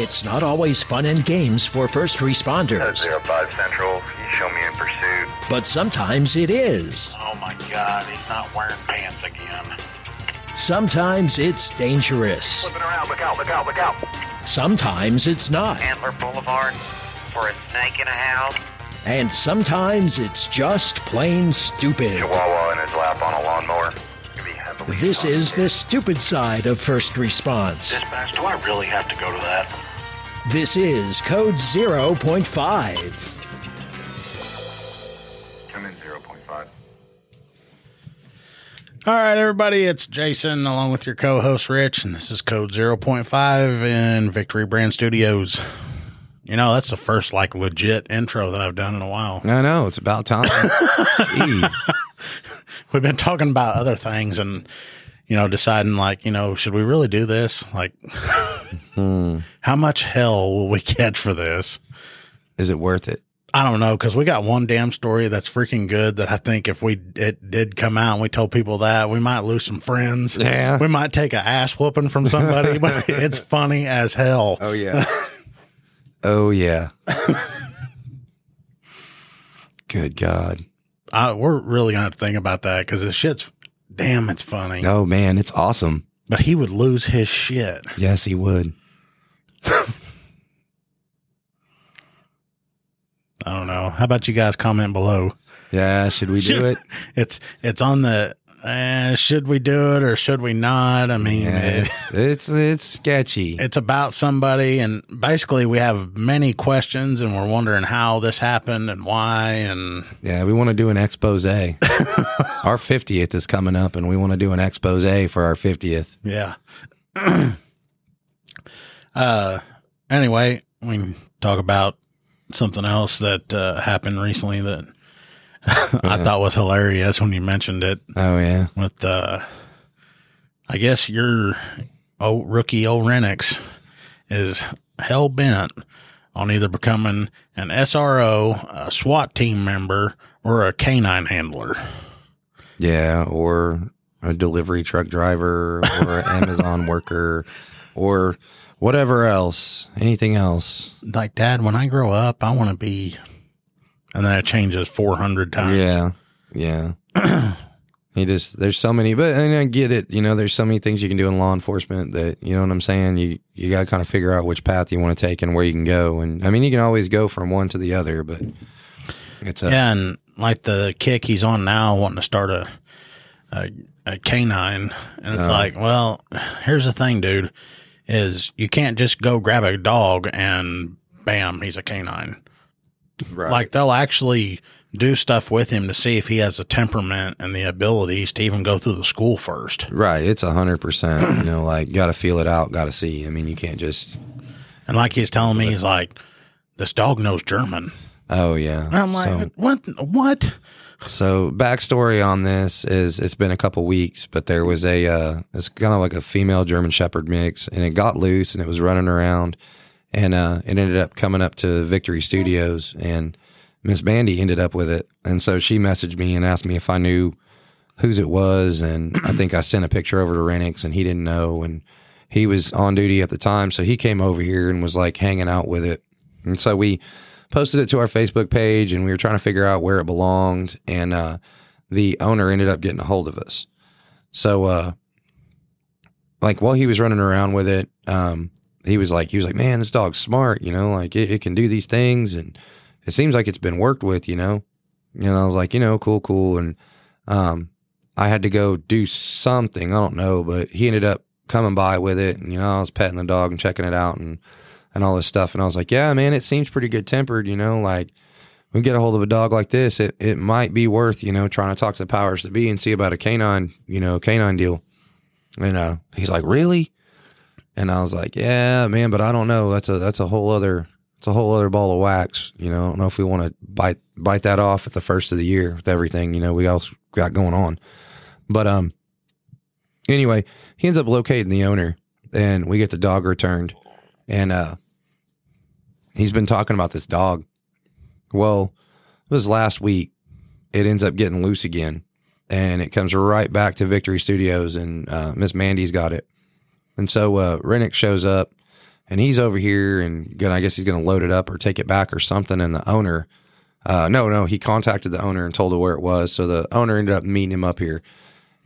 It's not always fun and games for first responders, Zero Five Central. You show me in pursuit. but sometimes it is. Oh my god, he's not wearing pants again. Sometimes it's dangerous. Flipping around. Look out! Look out! Look out! Sometimes it's not. Antler Boulevard for a snake in a house. And sometimes it's just plain stupid. Chihuahua in his lap on a lawnmower. Could be heavily This is the stupid side of first response. Dispatch, do I really have to go to that? This is Code 0.5. Come in 0.5. All right, everybody, it's Jason along with your co host Rich, and this is Code 0.5 in Victory Brand Studios. You know, that's the first like legit intro that I've done in a while. I know it's about time. We've been talking about other things and, you know, deciding like, you know, should we really do this? Like, hmm. how much hell will we catch for this? Is it worth it? I don't know because we got one damn story that's freaking good that I think if we it did come out and we told people that we might lose some friends. Yeah. we might take an ass whooping from somebody, but it's funny as hell. Oh yeah. oh yeah. Good God. I, we're really gonna have to think about that because the shit's damn, it's funny. Oh man, it's awesome. But he would lose his shit. Yes, he would. I don't know. How about you guys comment below? Yeah, should we do Should- it? It's it's on the. Uh, should we do it or should we not? I mean, Yeah, it- it's, it's it's sketchy. it's about somebody and basically we have many questions and we're wondering how this happened and why and Yeah, we want to do an expose. our 50th is coming up and we want to do an expose for our 50th. yeah uh anyway we can talk about something else that uh, happened recently that i thought was hilarious when you mentioned it Oh yeah. with uh i guess your oh rookie old renniks is hell bent on either becoming an sro a swat team member or a canine handler Yeah, or a delivery truck driver or an Amazon worker or whatever else, anything else. like dad when i grow up i want to be and then it changes 400 times Yeah. Yeah. he just there's so many but and I get it, you know, there's so many things you can do in law enforcement that you know what I'm saying? You you gotta kind of figure out which path you want to take and where you can go. And I mean you can always go from one to the other, but it's a yeah and like the kick he's on now wanting to start a a, a canine and it's Uh. like well here's the thing dude is you can't just go grab a dog and bam he's a canine right. like they'll actually do stuff with him to see if he has the temperament and the abilities to even go through the school first Right. It's a hundred percent. You know, like gotta feel it out, gotta see. I mean you can't just and like he's telling me he's like this dog knows german Oh yeah. and i'm like So- what what So backstory on this is it's been a couple weeks, but there was a uh, it's kind of like a female German Shepherd mix, and it got loose and it was running around, and uh, it ended up coming up to Victory Studios, and Miss Bandy ended up with it, and so she messaged me and asked me if I knew whose it was, and I think I sent a picture over to Renniks, and he didn't know, and he was on duty at the time, so he came over here and was like hanging out with it, and so we posted it to our Facebook page and we were trying to figure out where it belonged and uh, the owner ended up getting a hold of us. So uh like while he was running around with it, um he was like he was like, Man, this dog's smart, you know, like it, it can do these things and it seems like it's been worked with, you know. And I was like, you know, cool, cool. And um I had to go do something, I don't know, but he ended up coming by with it and you know, I was petting the dog and checking it out and and all this stuff. And I was like, yeah, man, it seems pretty good tempered, you know, like we get a hold of a dog like this, it, it might be worth, you know, trying to talk to the powers that be and see about a canine, you know, canine deal. And uh, he's like, really? And I was like, yeah, man, but I don't know. That's a, that's a whole other, it's a whole other ball of wax. You know, I don't know if we want to bite, bite that off at the first of the year with everything, you know, we all got going on. But, um, anyway, he ends up locating the owner and we get the dog returned and uh he's been talking about this dog well it was last week it ends up getting loose again and it comes right back to victory studios and uh, miss mandy's got it and so uh rennick shows up and he's over here and gonna, I guess he's going to load it up or take it back or something. And the owner, uh, no, no, he contacted the owner and told her where it was. So the owner ended up meeting him up here.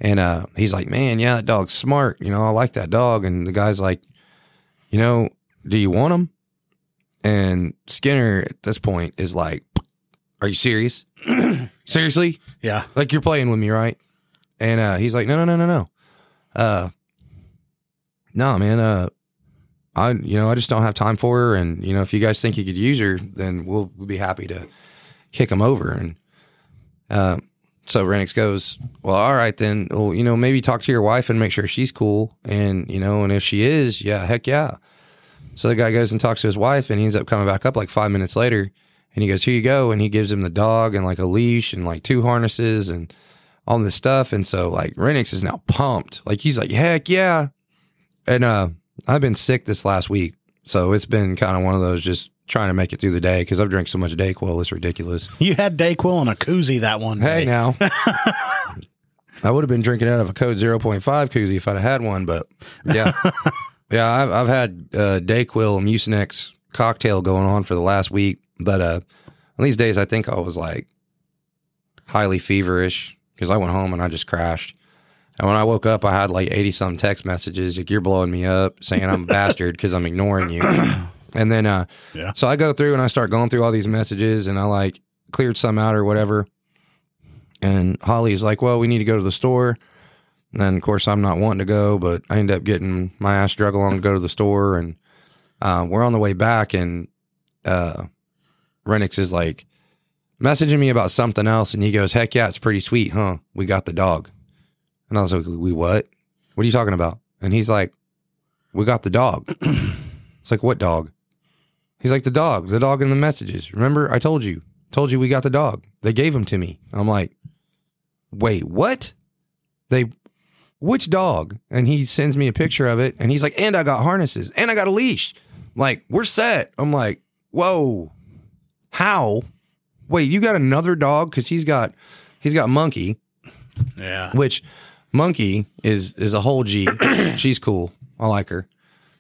And uh, he's like, man, yeah, that dog's smart. You know, I like that dog. And the guy's like, you know, do you want him? And Skinner at this point is like, are you serious? Seriously? Yeah. Like you're playing with me, right? And uh, he's like, no, no, no, no, no. Uh, no, man. Uh, I, you know, I just don't have time for her. And you know, if you guys think you could use her, then we'll, we'll be happy to kick him over. And uh, so Renniks goes, well, all right then. Well, you know, maybe talk to your wife and make sure she's cool. And you know, and if she is, yeah, heck yeah. So the guy goes and talks to his wife, and he ends up coming back up like five minutes later. And he goes, Here you go. And he gives him the dog and like a leash and like two harnesses and all this stuff. And so like Renniks is now pumped. Like he's like, Heck yeah. And uh I've been sick this last week. So it's been kind of one of those just trying to make it through the day because I've drank so much Dayquil. It's ridiculous. You had Dayquil and a koozie that one day. Hey now. I would have been drinking out of a code 0.5 koozie if I'd have had one, but yeah. yeah, I've, I've had uh, Dayquil and Mucinex cocktail going on for the last week. But uh, on these days, I think I was like highly feverish because I went home and I just crashed. And when I woke up, I had like 80 some text messages like, you're blowing me up, saying I'm a bastard because I'm ignoring you. And then, uh, Yeah. so I go through and I start going through all these messages and I like cleared some out or whatever. And Holly's like, well, we need to go to the store. And of course, I'm not wanting to go, but I end up getting my ass drug along to go to the store. And uh, we're on the way back, and uh, Renniks is like messaging me about something else. And he goes, heck yeah, it's pretty sweet, huh? We got the dog. And I was like, we what? What are you talking about? And he's like, we got the dog. it's like, what dog? He's like, the dog, the dog in the messages. Remember, I told you, told you we got the dog. They gave him to me. I'm like, wait, what? They, which dog? And he sends me a picture of it. And he's like, and I got harnesses and I got a leash. Like, we're set. I'm like, whoa, how? Wait, you got another dog? Cause he's got, he's got monkey, Yeah. which monkey is, is a whole G. She's cool. I like her.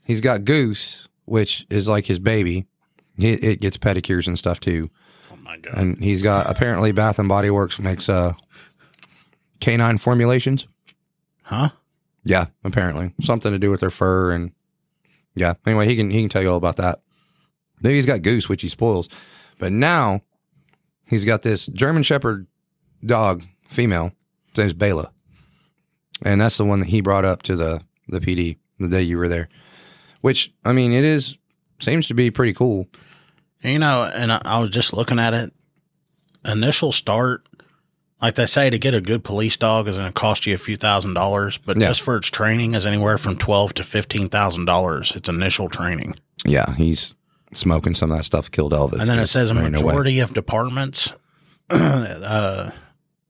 He's got goose, which is like his baby. It, it gets pedicures and stuff too Oh my god. and he's got apparently Bath and Body Works makes uh canine formulations. Huh? Yeah, apparently something to do with their fur and yeah. Anyway, he can he can tell you all about that. Then he's got Goose, which he spoils, but now he's got this German Shepherd dog, female. His name's Bela, and that's the one that he brought up to the the PD the day you were there. Which I mean, it is seems to be pretty cool. You know, and I, I was just looking at it. Initial start, like they say, to get a good police dog is going to cost you a few thousand dollars, but Yeah. just for its training is anywhere from twelve to fifteen thousand dollars. Its initial training, Yeah, he's smoking some of that stuff. Killed Elvis, and then it says a There ain't no way. majority of departments, uh,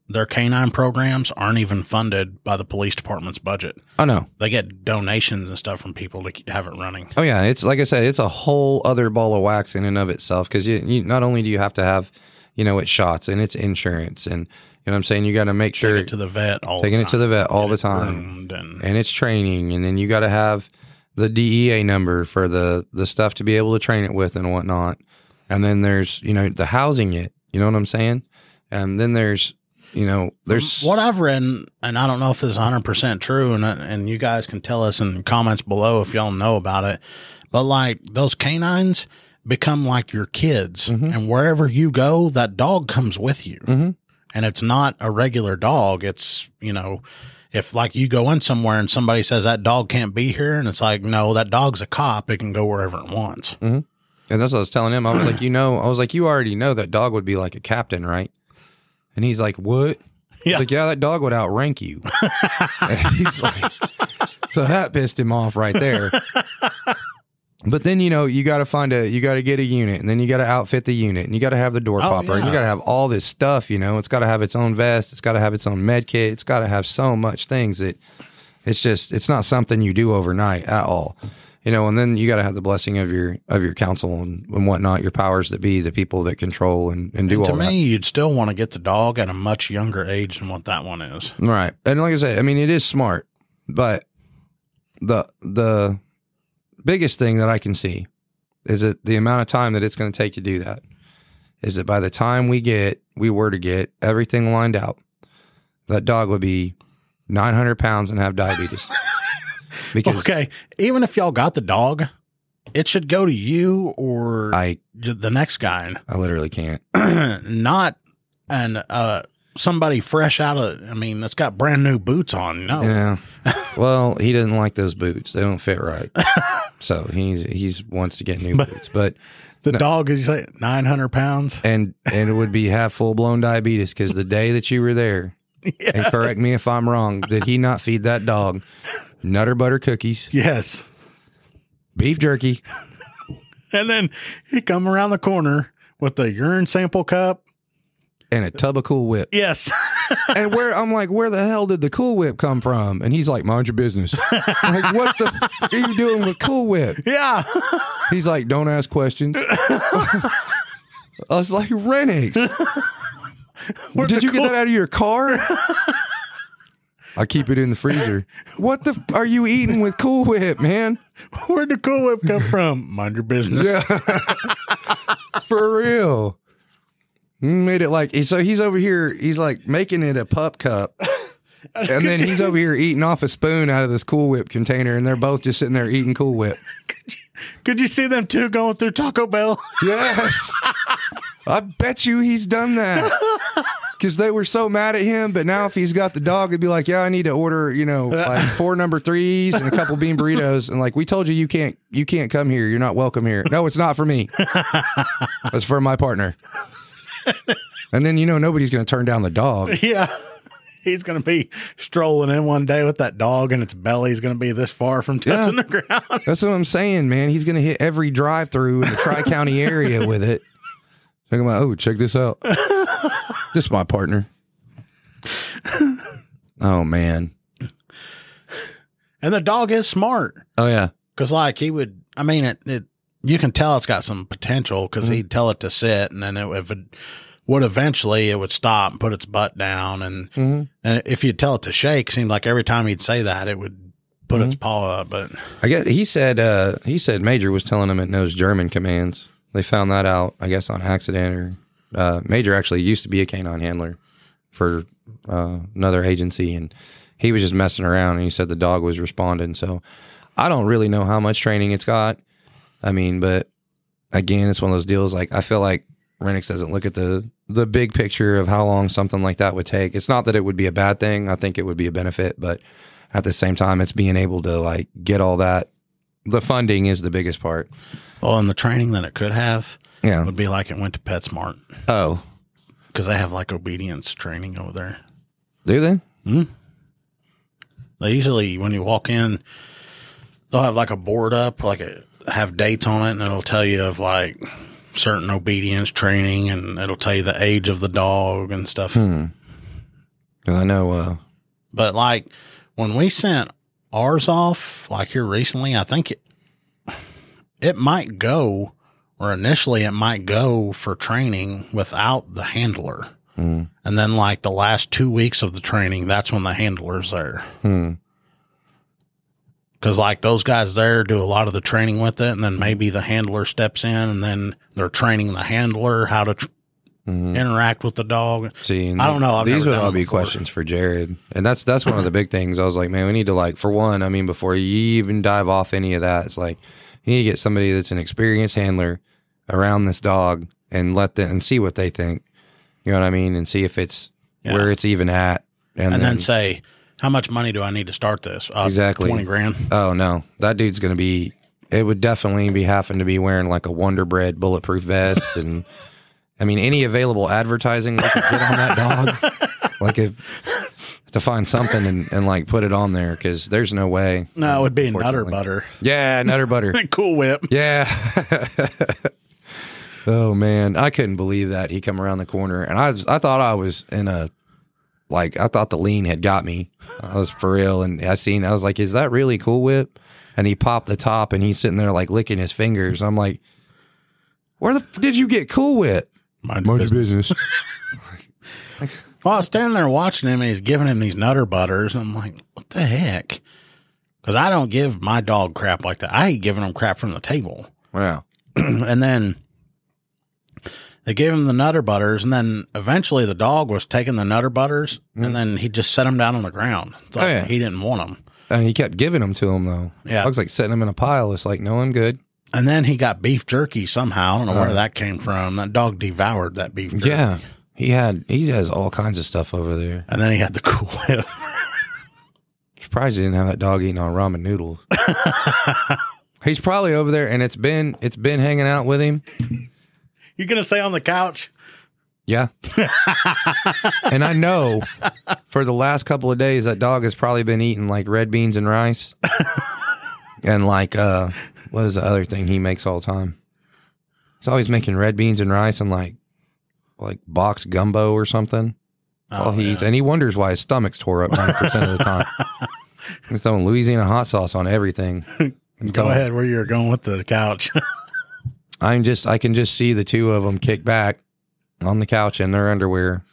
their canine programs aren't even funded by the police department's budget. I know. They get donations and stuff from people to have it running. Oh yeah, it's like I said, it's a whole other ball of wax in and of itself because you, you not only do you have to have, you know, it's shots and it's insurance and you know what I'm saying? You got to make sure Take it to the vet all taking it to the vet all the time. and and it's training. And then you got to have the DEA number for the the stuff to be able to train it with and whatnot, and then there's you know the housing it, you know what I'm saying, and then there's you know there's what I've read, and I don't know if this is 100% true, and, and you guys can tell us in comments below if y'all know about it. But like those canines become like your kids, and wherever you go, that dog comes with you. Mhm. And it's not a regular dog. It's, you know, if like you go in somewhere and somebody says that dog can't be here, and it's like, no, that dog's a cop. It can go wherever it wants. And that's what I was telling him. I was like, you know, I was like, you already know that dog would be like a captain, right? And he's like, what? Yeah. like, yeah, that dog would outrank you. and he's like, so that pissed him off right there. But then you know you got to find a you got to get a unit and then you got to outfit the unit and you got to have the door Oh, popper and you yeah. got to have all this stuff you know it's got to have its own vest it's got to have its own med kit it's got to have so much things that it's just it's not something you do overnight at all you know and then you got to have the blessing of your of your council and, and whatnot your powers that be the people that control and, and do And to all me, that you'd still want to get the dog at a much younger age than what that one is. Right. And like I said, I mean it is smart, but the the biggest thing that I can see is that the amount of time that it's going to take to do that is that by the time we get, we were to get everything lined out, that dog would be 900 pounds and have diabetes. because Okay. Even if y'all got the dog, it should go to you or I, the next guy, I literally can't. not and uh somebody fresh out of. I mean, that's got brand new boots on. No, Yeah. Well, he didn't like those boots. They don't fit right. so he's he's wants to get new But- boots. But the dog is say nine hundred pounds. and and it would be half full blown diabetes because the day that you were there, and correct me if I'm wrong, did he not feed that dog nutter butter cookies, Yes. beef jerky, And then he come around the corner with the urine sample cup. and a tub of Cool Whip? Yes. And where I'm like, where the hell did the Cool Whip come from? And he's like, mind your business. I'm like, what the f- are you doing with Cool Whip? yeah. He's like, don't ask questions. I was like, Renniks. Where'd Did you get that out of your car? I keep it in the freezer. What the f- are you eating with Cool Whip, man? Where'd the Cool Whip come from? Mind your business. Yeah. For real. Made it like so he's over here, he's like making it a pup cup. And then he's over here eating off a spoon out of this Cool Whip container, and they're both just sitting there eating Cool Whip. Could you see them two going through Taco Bell? Yes. I bet you he's done that. Because they were so mad at him, but now if he's got the dog, it'd be like, yeah, I need to order, you know, like four number threes and a couple bean burritos, and like we told you, you can't, you can't come here. You're not welcome here. No, it's not for me. It's for my partner. And then you know nobody's going to turn down the dog. yeah. He's going to be strolling in one day with that dog, and its belly's going to be this far from touching Yeah. the ground. That's what I'm saying, man. He's going to hit every drive-through in the Tri County area with it. Talking about, oh, check this out. this is my partner. Oh man. And the dog is smart Oh yeah. because, like, he would. I mean, it. it you can tell it's got some potential because he'd tell it to sit, and then it, if it would eventually, it would stop and put its butt down, and Mhm. and if you'd tell it to shake, seemed like every time he'd say that, it would put its paw up. But I guess he said uh he said Major was telling him it knows German commands. They found that out, I guess, on accident or uh Major actually used to be a canine handler for uh, another agency and he was just messing around and he said the dog was responding. So I don't really know how much training it's got. I mean, but again, it's one of those deals like I feel like Renniks doesn't look at the the big picture of how long something like that would take. It's not that it would be a bad thing. I think it would be a benefit, but at the same time, it's being able to like get all that. The funding is the biggest part. well, and the training that it could have Yeah. would be like it went to PetSmart Oh, because they have like obedience training over there. do they? They usually, when you walk in, they'll have like a board up, like a, have dates on it, and it'll tell you of like certain obedience training, and it'll tell you the age of the dog and stuff. Hmm. 'Cause I know. Uh, But like when we sent ours off, like here recently, I think it it might go, or initially it might go for training without the handler. mm, And then like the last two weeks of the training, that's when the handler's there. hmm. Cause like those guys there do a lot of the training with it, and then maybe the handler steps in, and then they're training the handler how to tr- Mhm. interact with the dog. See, I don't know. I've these would all be before. questions for Jared, and that's that's one of the big things. I was like, man, we need to like, for one, I mean, before you even dive off any of that, it's like you need to get somebody that's an experienced handler around this dog and let them and see what they think. You know what I mean, and see if it's Yeah. where it's even at, and, And, then, then, say, how much money do I need to start this? Uh, Exactly. twenty grand. oh no, that dude's gonna be. It would definitely be having to be wearing like a Wonder Bread bulletproof vest and. I mean, any available advertising we could get on that dog, like if to find something and, and like put it on there because there's no way. No, it would be Nutter Butter. Yeah, Nutter Butter. cool Whip. yeah. oh man, I couldn't believe that he come around the corner, and I was, I thought I was in a like I thought the lean had got me. I was for real, and I seen I was like, is that really Cool Whip? And he popped the top, and he's sitting there like licking his fingers. I'm like, where the f- did you get Cool Whip? Mind your business. Well, I was standing there watching him, and he's giving him these Nutter Butters, and I'm like, what the heck? Because I don't give my dog crap like that. I ain't giving him crap from the table. Wow. and then they gave him the Nutter Butters, and then eventually the dog was taking the Nutter Butters, and mm. then he just set them down on the ground. It's like Oh, yeah. he didn't want them. And he kept giving them to him though. Yeah. Looks like setting them in a pile. It's like, no, I'm good. And then he got beef jerky somehow. I don't know where Oh. that came from. That dog devoured that beef jerky. Yeah. He had he has all kinds of stuff over there. And then he had the Cool Whip. Surprised he didn't have that dog eating on ramen noodles. He's probably over there and it's been it's been hanging out with him. you gonna say on the couch? Yeah. and I know for the last couple of days that dog has probably been eating like red beans and rice. And like uh what is the other thing he makes all the time? He's always making red beans and rice and like like box gumbo or something. That's all Oh, he eats. And he wonders why his stomach's tore up 90% of the time. He's throwing Louisiana hot sauce on everything. Go ahead where you're going with the couch. I'm just I can just see the two of them kick back on the couch in their underwear.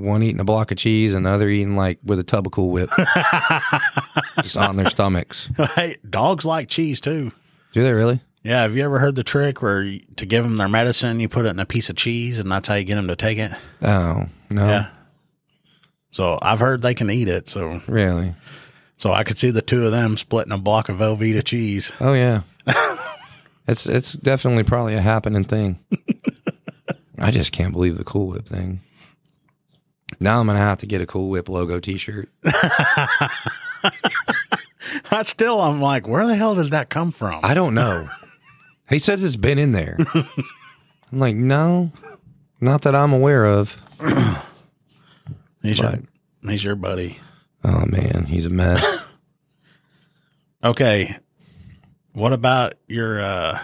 One eating a block of cheese and the other eating like with a tub of Cool Whip, just on their stomachs. hey, dogs like cheese too. Do they really? Yeah, have you ever heard the trick where you, to give them their medicine, you put it in a piece of cheese, and that's how you get them to take it? Oh no, Yeah. So I've heard they can eat it. So really? so I could see the two of them splitting a block of Velveeta cheese. Oh yeah, it's it's definitely probably a happening thing. I just can't believe the Cool Whip thing. Now I'm gonna have to get a Cool Whip logo T-shirt. I still, I'm like, where the hell did that come from? I don't know. he says it's been in there. I'm like, no, not that I'm aware of. he's, your, he's your buddy. Oh man, he's a mess. Okay. What about your, uh,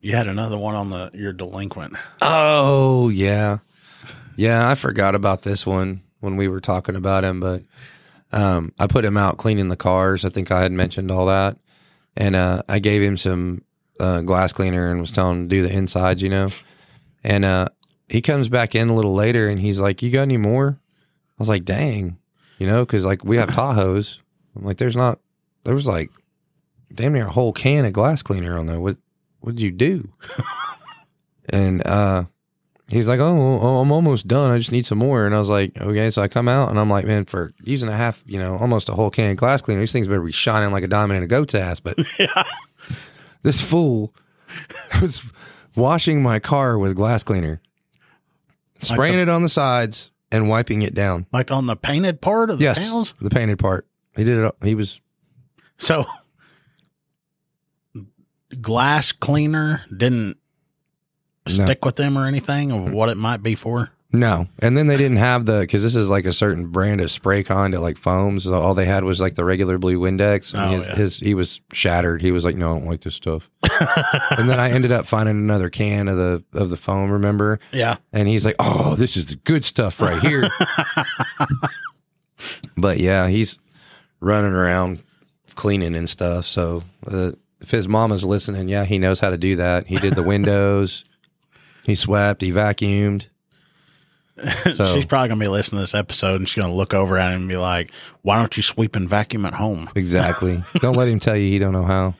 you had another one on the, your delinquent. oh yeah, yeah. I forgot about this one when we were talking about him, but um, I put him out cleaning the cars. I think I had mentioned all that, and uh, I gave him some uh, glass cleaner and was telling him to do the insides, you know. And uh, he comes back in a little later and he's like, "You got any more?" I was like, "Dang," you know, because like we have Tahoes. I'm like, "There's not." There was like damn near a whole can of glass cleaner on there. What what did you do? and uh he's like, oh, oh, I'm almost done. I just need some more. And I was like, okay. So I come out and I'm like, man, for using a half, you know, almost a whole can of glass cleaner, these things better be shining like a diamond in a goat's ass. But this fool was washing my car with glass cleaner, spraying the- it on the sides and wiping it down. Like on the painted part of the Yes, tails? the painted part. He did it. He was So glass cleaner didn't No. stick with them or anything of what it might be for. No, and then they didn't have the because this is like a certain brand of spray kind that like foams. So all they had was like the regular blue Windex. And Oh, his, yeah. his he was shattered. He was like, "No, I don't like this stuff." and then I ended up finding another can of the of the foam. Remember? Yeah. And he's like, "Oh, this is the good stuff right here." but yeah, he's running around cleaning and stuff. So uh, if his mama's listening, yeah, he knows how to do that. He did the windows. He swept. He vacuumed. So- She's probably gonna be listening to this episode and she's gonna look over at him and be like, Why don't you sweep and vacuum at home? Exactly. Don't let him tell you he don't know how.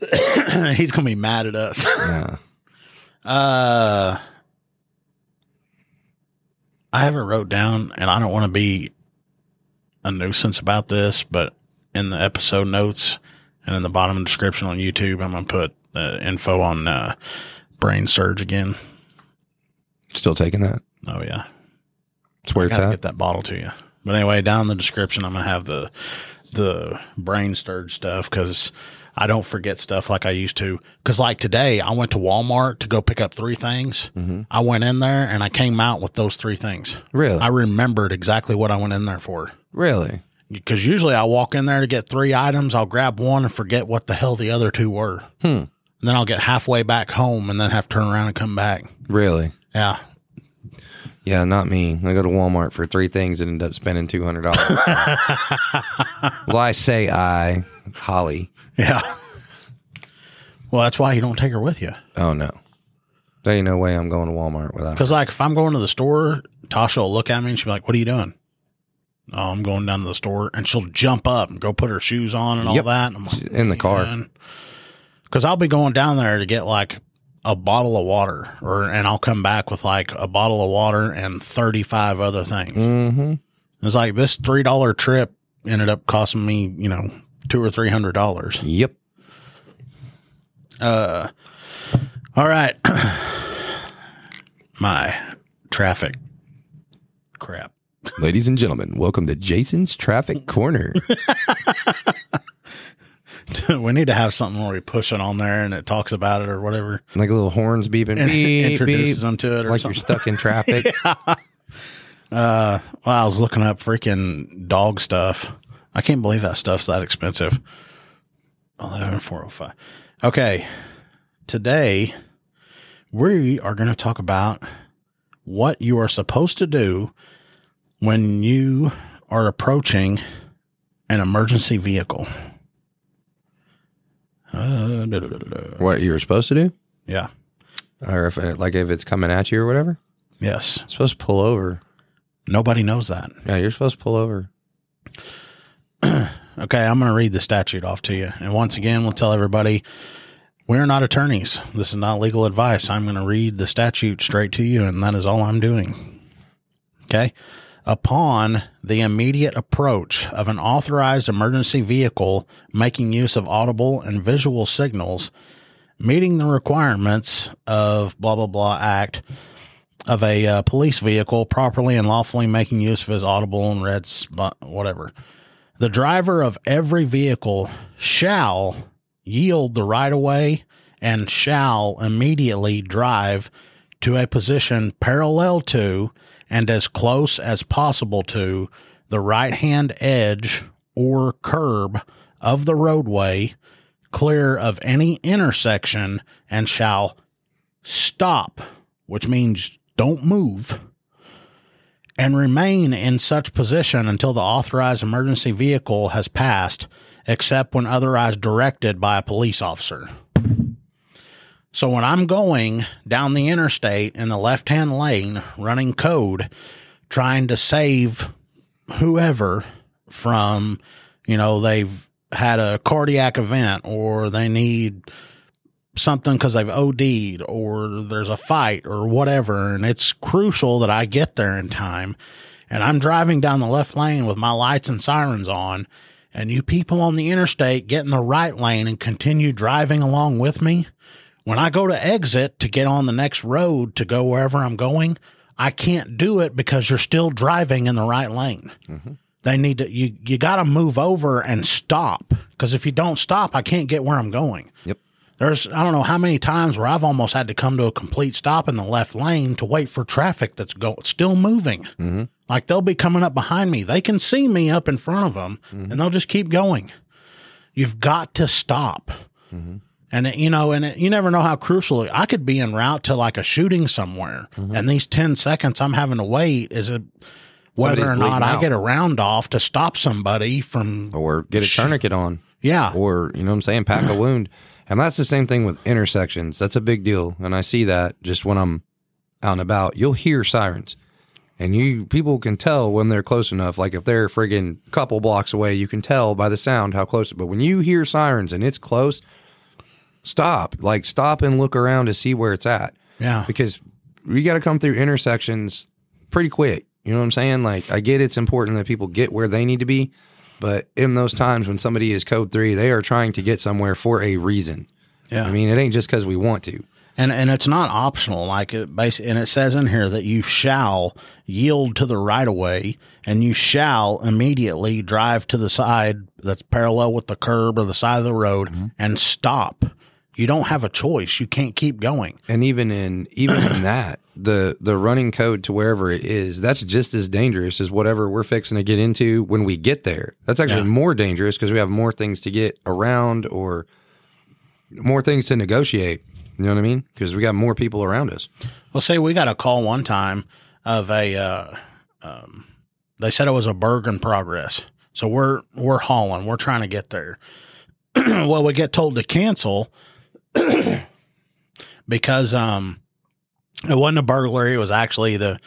He's gonna be mad at us. Yeah. Uh I haven't wrote down and I don't want to be a nuisance about this, but in the episode notes and in the bottom description on YouTube, I'm gonna put the info on uh, brain surge again. Still taking that. Oh yeah, It's where I it's at. get that bottle to you. But anyway, down in the description, I'm gonna have the the brain surge stuff because I don't forget stuff like I used to. Because like today, I went to Walmart to go pick up three things. I went in there and I came out with those three things. Really? I remembered exactly what I went in there for. really? Because usually I walk in there to get three items, I'll grab one and forget what the hell the other two were. Hmm. And then I'll get halfway back home and then have to turn around and come back. Really? Yeah. Yeah, not me. I go to Walmart for three things and end up spending two hundred dollars. well, I say I, Holly. Yeah. Well, that's why you don't take her with you. Oh no, there ain't no way I'm going to Walmart without. Because, like, if I'm going to the store, Tasha will look at me and she'll be like, What are you doing? oh, I'm going down to the store, and she'll jump up and go put her shoes on and all Yep. that. And I'm like, In the car. Because I'll be going down there to get like a bottle of water, or and I'll come back with like a bottle of water and 35 other things. Mm-hmm. It's like this three dollar trip ended up costing me, you know, two or three hundred dollars. Yep. Uh, all right, my traffic crap. Ladies and gentlemen, welcome to Jason's Traffic Corner. we need to have something where we push it on there and it talks about it or whatever. like little horns beeping, And beep, introduces beep, them to it or like something. you're stuck in traffic. Uh, well, I was looking up freaking dog stuff. I can't believe that stuff's that expensive. Eleven four oh five. Okay, today we are going to talk about what you are supposed to do when you are approaching an emergency vehicle. Uh, da, da, da, da, da. what you were supposed to do, Yeah. or if it, like if it's coming at you or whatever, Yes. you're supposed to pull over. Nobody knows that. Yeah, you're supposed to pull over. Okay, I'm going to read the statute off to you. And once again, we'll tell everybody we're not attorneys. This is not legal advice. I'm going to read the statute straight to you, and that is all I'm doing. Okay. Upon the immediate approach of an authorized emergency vehicle making use of audible and visual signals, meeting the requirements of blah, blah, blah act of a uh, police vehicle properly and lawfully making use of his audible and red spot, whatever. The driver of every vehicle shall yield the right of way and shall immediately drive to a position parallel to and as close as possible to the right hand edge or curb of the roadway, clear of any intersection, and shall stop, which means don't move and remain in such position until the authorized emergency vehicle has passed, except when otherwise directed by a police officer. So when I'm going down the interstate in the left hand lane, running code, trying to save whoever from, you know, they've had a cardiac event or they need something because they've OD'd or there's a fight or whatever. And it's crucial that I get there in time. And I'm driving down the left lane with my lights and sirens on. And you people on the interstate get in the right lane and continue driving along with me. When I go to exit to get on the next road to go wherever I'm going, I can't do it because you're still driving in the right lane. Mm-hmm. They need to, you, you got to move over and stop because if you don't stop, I can't get where I'm going. Yep. There's I don't know how many times where I've almost had to come to a complete stop in the left lane to wait for traffic that's go still moving. Mm-hmm. Like they'll be coming up behind me. They can see me up in front of them mm-hmm. and they'll just keep going. You've got to stop. And it, you know, and it, you never know how crucial I could be en route to like a shooting somewhere. Mm-hmm. And these 10 seconds I'm having to wait is it whether Somebody's or not I out. get a round off to stop somebody from Or get a Sh- tourniquet on. yeah. or you know what I'm saying, pack a wound. And that's the same thing with intersections. That's a big deal. And I see that just when I'm out and about. You'll hear sirens. And you people can tell when they're close enough. Like if they're friggin' couple blocks away, you can tell by the sound how close. But when you hear sirens and it's close, stop. Like stop and look around to see where it's at. Yeah. Because we got to come through intersections pretty quick. You know what I'm saying? Like I get it's important that people get where they need to be, but in those times when somebody is code three, they are trying to get somewhere for a reason. Yeah. I mean, it ain't just because we want to. And and it's not optional. Like it basically, and it says in here that you shall yield to the right of way, and you shall immediately drive to the side that's parallel with the curb or the side of the road mm-hmm. and stop. You don't have a choice. You can't keep going. And even in even in that, the the running code to wherever it is, that's just as dangerous as whatever we're fixing to get into when we get there. That's actually Yeah. more dangerous because we have more things to get around or more things to negotiate. You know what I mean? Because we got more people around us. Well, say we got a call one time of a. Uh, um, they said it was a berg in progress, so we're we're hauling. We're trying to get there. well, we get told to cancel because um, it wasn't a burglary. It was actually the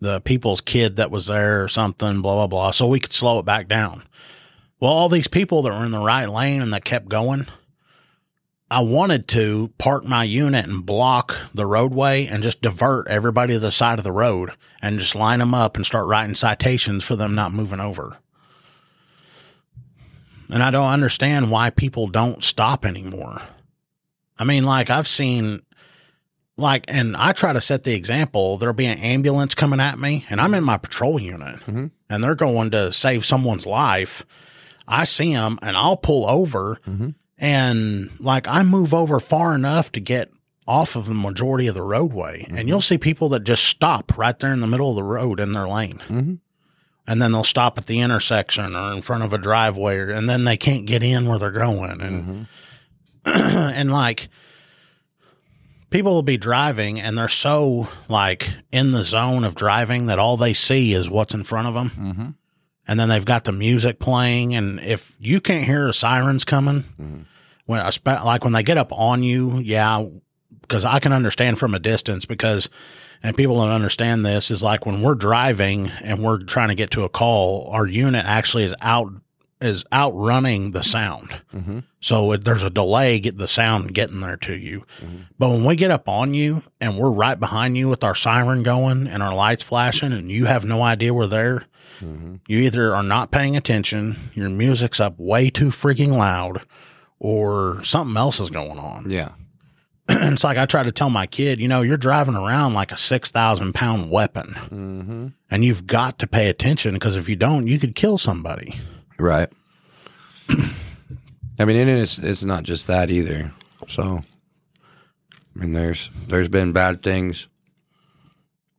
the people's kid that was there or something, blah, blah, blah. So we could slow it back down. Well, all these people that were in the right lane and that kept going, I wanted to park my unit and block the roadway and just divert everybody to the side of the road and just line them up and start writing citations for them not moving over. And I don't understand why people don't stop anymore. I mean, like I've seen like and I try to set the example, there'll be an ambulance coming at me and I'm in my patrol unit Mhm. and they're going to save someone's life. I see them and I'll pull over Mhm. and like I move over far enough to get off of the majority of the roadway and you'll see people that just stop right there in the middle of the road in their lane. Mhm. And then they'll stop at the intersection or in front of a driveway or, and then they can't get in where they're going and and like people will be driving and they're so like in the zone of driving that all they see is what's in front of them Mm-hmm. and then they've got the music playing and if you can't hear the sirens coming Mhm. when like when they get up on you yeah because i can understand from a distance because and people don't understand this is like when we're driving and we're trying to get to a call our unit actually is out is outrunning the sound Mm-hmm. so it, there's a delay get the sound getting there to you. But when we get up on you and we're right behind you with our siren going and our lights flashing and you have no idea we're there, Mm-hmm. you either are not paying attention, your music's up way too freaking loud, or something else is going on. Yeah. And it's like I try to tell my kid, you know, you're driving around like a 6,000 pound weapon Mm-hmm. and you've got to pay attention because if you don't, you could kill somebody. Right. I mean, and it's it's not just that either. So, I mean, there's there's been bad things.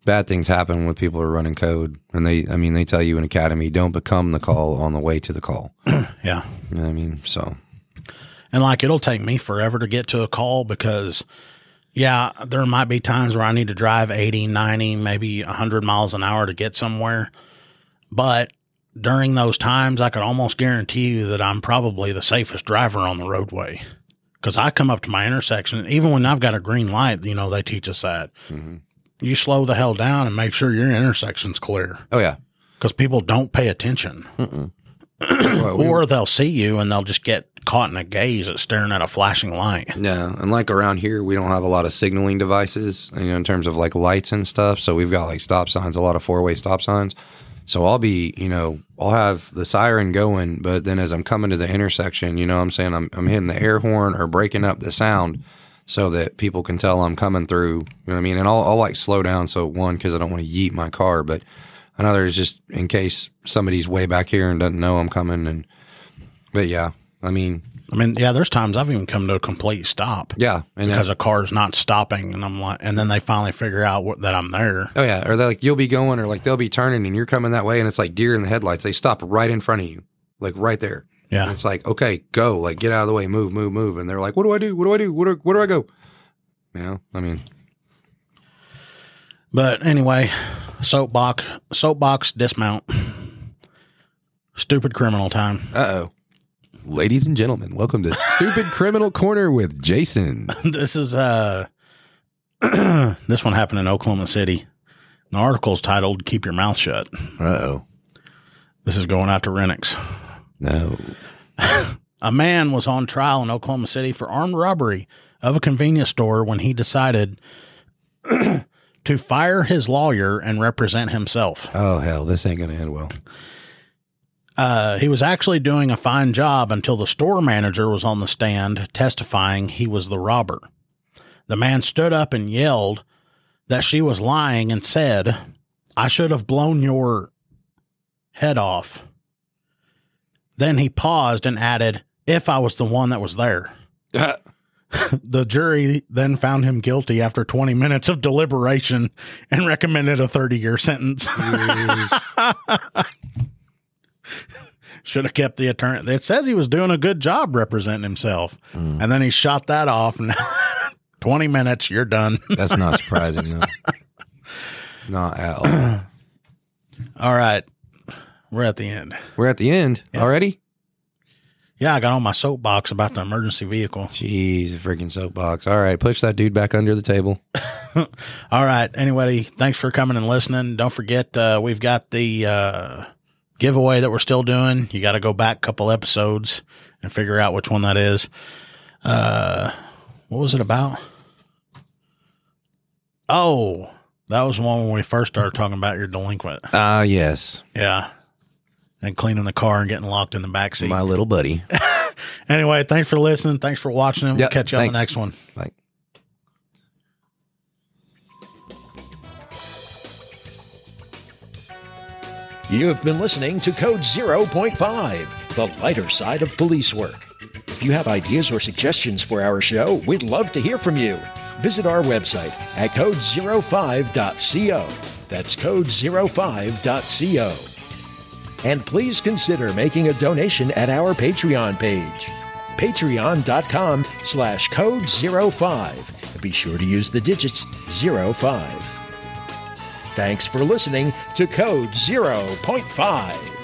Bad things happen when people are running code, and they, I mean, they tell you in academy, don't become the call on the way to the call. Yeah. You know what I mean? So, And like it'll take me forever to get to a call because yeah, there might be times where I need to drive 80, 90, maybe 100 miles an hour to get somewhere. But during those times, I could almost guarantee you that I'm probably the safest driver on the roadway. Because I come up to my intersection, even when I've got a green light, you know, they teach us that. Mhm. You slow the hell down and make sure your intersection's clear oh yeah, because people don't pay attention. Well, we- Or they'll see you and they'll just get caught in a gaze at staring at a flashing light. Yeah, and like around here, we don't have a lot of signaling devices, you know, in terms of like lights and stuff. So we've got like stop signs, a lot of four way stop signs. So I'll be, you know, I'll have the siren going, but then as I'm coming to the intersection, you know, I'm saying I'm I'm hitting the air horn or breaking up the sound so that people can tell I'm coming through. You know what I mean? And I'll, I'll like slow down. So one, because I don't want to yeet my car, but another is just in case somebody's way back here and doesn't know I'm coming. And but yeah, I mean, I mean, yeah, there's times I've even come to a complete stop yeah, and because a car's not stopping, and I'm like, and then they finally figure out what, that I'm there. Oh yeah, or they're like you'll be going, or like they'll be turning, and you're coming that way, and it's like deer in the headlights. They stop right in front of you, like right there. And Yeah, it's like okay, go, like get out of the way, move, move, move, and they're like, what do I do? What do I do? What do, where do I go? You know, I mean, but anyway, soapbox, soapbox dismount. Stupid criminal time. Uh oh. Ladies and gentlemen, welcome to Stupid Criminal Corner with Jason. this is uh, this one happened in Oklahoma City. The article's titled "Keep Your Mouth Shut." Uh oh. This is going out to Renniks. No. A man was on trial in Oklahoma City for armed robbery of a convenience store when he decided to fire his lawyer and represent himself. oh hell, this ain't gonna end well. Uh, he was actually doing a fine job until the store manager was on the stand testifying he was the robber. The man stood up and yelled that she was lying and said, I should have blown your head off. Then he paused and added, If I was the one that was there. The jury then found him guilty after 20 minutes of deliberation and recommended a 30 year sentence. Should have kept the attorney. It says he was doing a good job representing himself. And then he shot that off. And 20 minutes, you're done. That's not surprising though. Not at all. All right. We're at the end. We're at the end Yeah. already. Yeah, I got on my soapbox about the emergency vehicle. Jeez, a freaking soapbox. All right, push that dude back under the table. All right. anybody, thanks for coming and listening. Don't forget, uh, we've got the uh, giveaway that we're still doing. You got to go back a couple episodes and figure out which one that is. Uh, what was it about? Oh, that was the one when we first started talking about your delinquent. Ah, yes, Yeah. And cleaning the car and getting locked in the backseat. my little buddy. Anyway, thanks for listening. Thanks for watching. We'll Yeah, catch you on the next one. Like, You have been listening to Code 0.5, the lighter side of police work. If you have ideas or suggestions for our show, we'd love to hear from you. Visit our website at code05.co. That's code05.co. And please consider making a donation at our Patreon page, patreon.com slash code 05. Be sure to use the digits 05. Thanks for listening to Code 0.5.